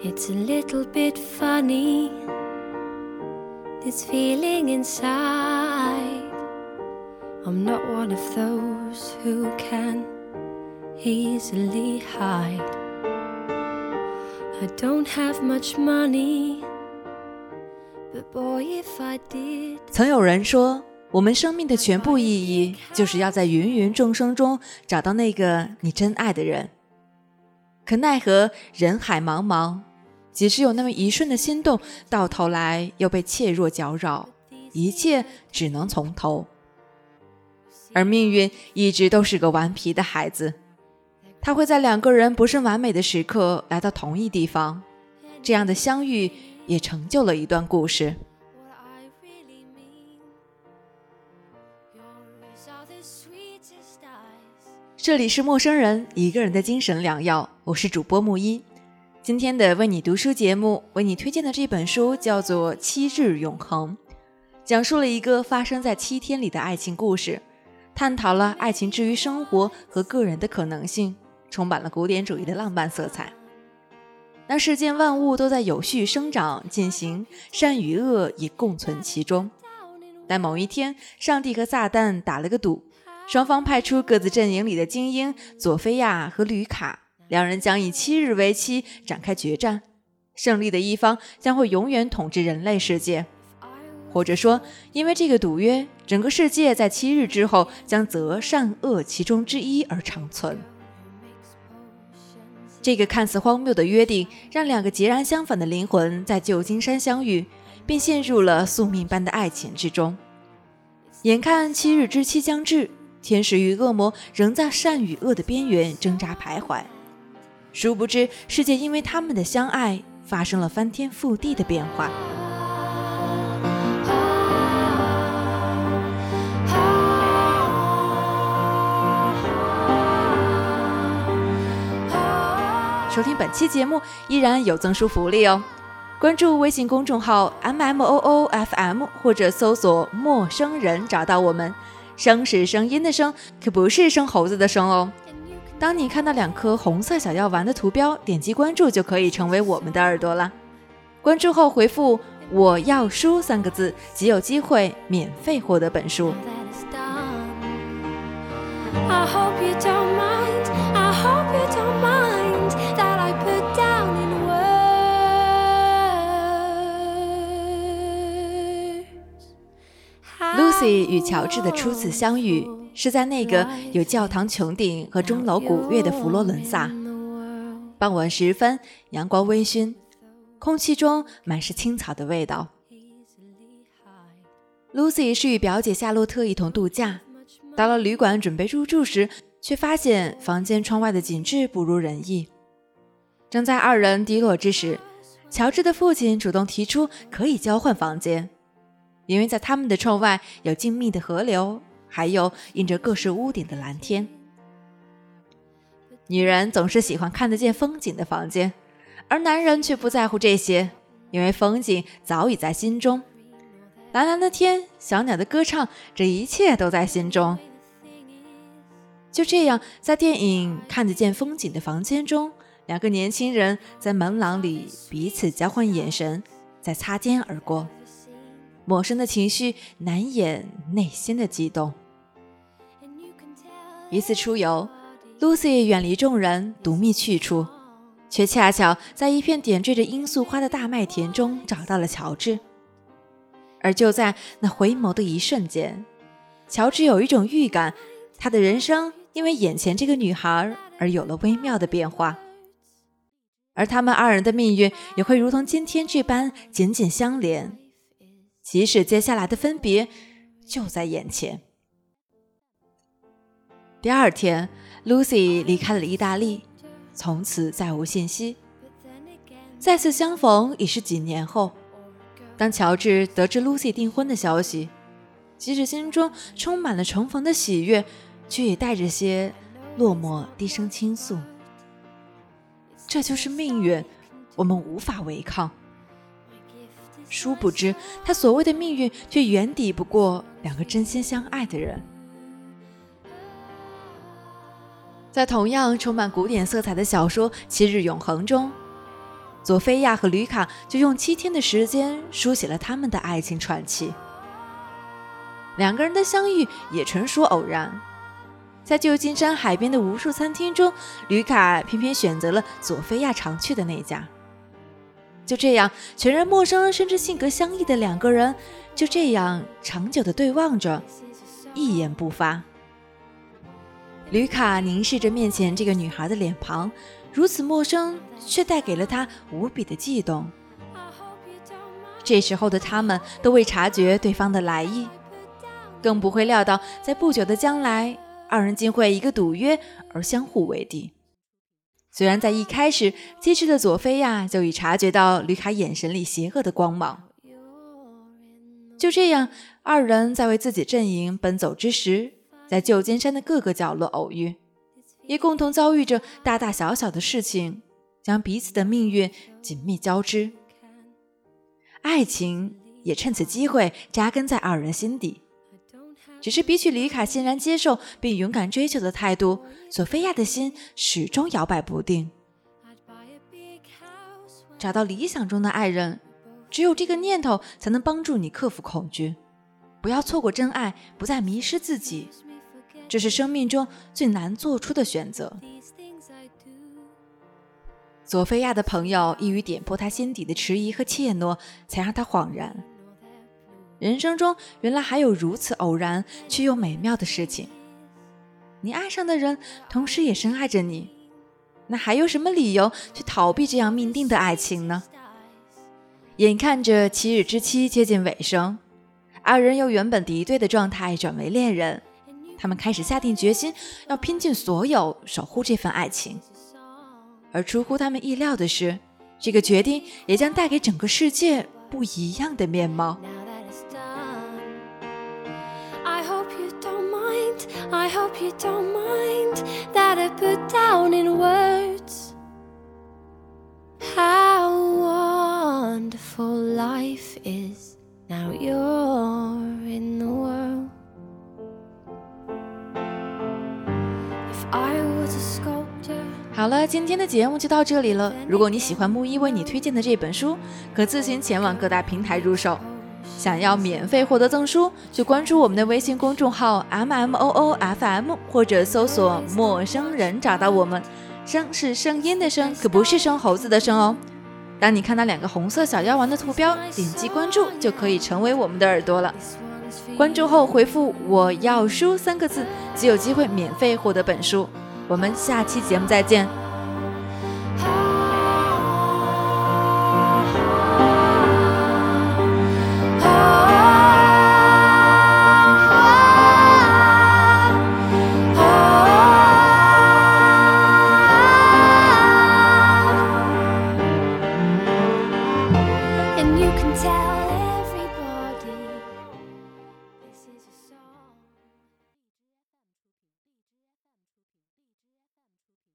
It's a little bit funny, this feeling inside. I'm not one of those who can easily hide. I don't have much money, but boy, if I did. 曾有人说，我们生命的全部意义，就是要在芸芸众生中找到那个你真爱的人。可奈何人海茫茫，即使有那么一瞬的心动，到头来又被怯弱搅扰，一切只能从头。而命运一直都是个顽皮的孩子，他会在两个人不甚完美的时刻来到同一地方，这样的相遇也成就了一段故事。这里是陌生人一个人的精神良药，我是主播木一。今天的为你读书节目为你推荐的这本书叫做《七日永恒》，讲述了一个发生在七天里的爱情故事，探讨了爱情之于生活和个人的可能性，充满了古典主义的浪漫色彩。那世间万物都在有序生长进行，善与恶也共存其中。但某一天，上帝和撒旦打了个赌，双方派出各自阵营里的精英佐菲亚和吕卡，两人将以七日为期展开决战。胜利的一方将会永远统治人类世界，或者说，因为这个赌约，整个世界在七日之后将择善恶其中之一而长存。这个看似荒谬的约定，让两个截然相反的灵魂在旧金山相遇，并陷入了宿命般的爱情之中。眼看七日之期将至，天使与恶魔仍在善与恶的边缘挣扎徘徊。殊不知，世界因为他们的相爱发生了翻天覆地的变化。收听本期节目依然有赠书福利哦！关注微信公众号 M M O O F M 或者搜索“陌生人”找到我们。声是声音的声，可不是生猴子的生哦。当你看到两颗红色小药丸的图标，点击关注就可以成为我们的耳朵了。关注后回复“我要书”三个字，即有机会免费获得本书。Lucy 与乔治的初次相遇。是在那个有教堂穹顶和钟楼古乐的佛罗伦萨。傍晚时分，阳光微醺，空气中满是青草的味道。Lucy 是与表姐夏洛特一同度假，到了旅馆准备入住时，却发现房间窗外的景致不如人意。正在二人低落之时，乔治的父亲主动提出可以交换房间，因为在他们的窗外有静谧的河流，还有映着各式屋顶的蓝天。女人总是喜欢看得见风景的房间，而男人却不在乎这些，因为风景早已在心中。蓝蓝的天，小鸟的歌唱，这一切都在心中。就这样，在电影看得见风景的房间中，两个年轻人在门廊里彼此交换眼神，在擦肩而过。陌生的情绪难掩内心的激动。一次出游，Lucy 远离众人，独觅去处，却恰巧在一片点缀着罂粟花的大麦田中找到了乔治。而就在那回眸的一瞬间，乔治有一种预感，他的人生因为眼前这个女孩而有了微妙的变化，而他们二人的命运也会如同今天这般紧紧相连，即使接下来的分别就在眼前。第二天，Lucy 离开了意大利，从此再无信息。再次相逢已是几年后。当乔治得知 Lucy 订婚的消息，即使心中充满了重逢的喜悦，却也带着些落寞，低声倾诉：“这就是命运，我们无法违抗。”殊不知，他所谓的命运却远抵不过两个真心相爱的人。在同样充满古典色彩的小说《七日永恒》中佐菲亚和吕卡就用七天的时间书写了他们的爱情传奇。两个人的相遇也纯属偶然，在旧金山海边的无数餐厅中，吕卡偏偏选择了佐菲亚常去的那家。就这样，全然陌生甚至性格相异的两个人，就这样长久地对望着，一言不发。吕卡凝视着面前这个女孩的脸庞，如此陌生，却带给了他无比的悸动。这时候的他们都未察觉对方的来意，更不会料到，在不久的将来，二人竟会一个赌约而相互为敌。虽然在一开始，机智的佐菲亚就已察觉到吕卡眼神里邪恶的光芒。就这样，二人在为自己阵营奔走之时，在旧金山的各个角落偶遇，也共同遭遇着大大小小的事情，将彼此的命运紧密交织。爱情也趁此机会扎根在二人心底。只是比起李卡欣然接受并勇敢追求的态度，索菲亚的心始终摇摆不定。找到理想中的爱人，只有这个念头才能帮助你克服恐惧，不要错过真爱，不再迷失自己。这是生命中最难做出的选择。索菲亚的朋友一语点破他心底的迟疑和怯懦，才让他恍然。人生中原来还有如此偶然却又美妙的事情。你爱上的人，同时也深爱着你，那还有什么理由去逃避这样命定的爱情呢？眼看着七日之期接近尾声，二人由原本敌对的状态转为恋人，他们开始下定决心要拼尽所有守护这份爱情。而出乎他们意料的是，这个决定也将带给整个世界不一样的面貌。Hope you don't mind that I put down in words how wonderful life is now you're in the world. If I was a sculptor. 好了，今天的节目就到这里了。如果你喜欢木一为你推荐的这本书，可自行前往各大平台入手。想要免费获得赠书，就关注我们的微信公众号 M M O O F M，或者搜索“陌生人”找到我们。声是声音的声，可不是生猴子的生哦。当你看到两个红色小药丸的图标，点击关注就可以成为我们的耳朵了。关注后回复“我要书”三个字，即有机会免费获得本书。我们下期节目再见。Oh.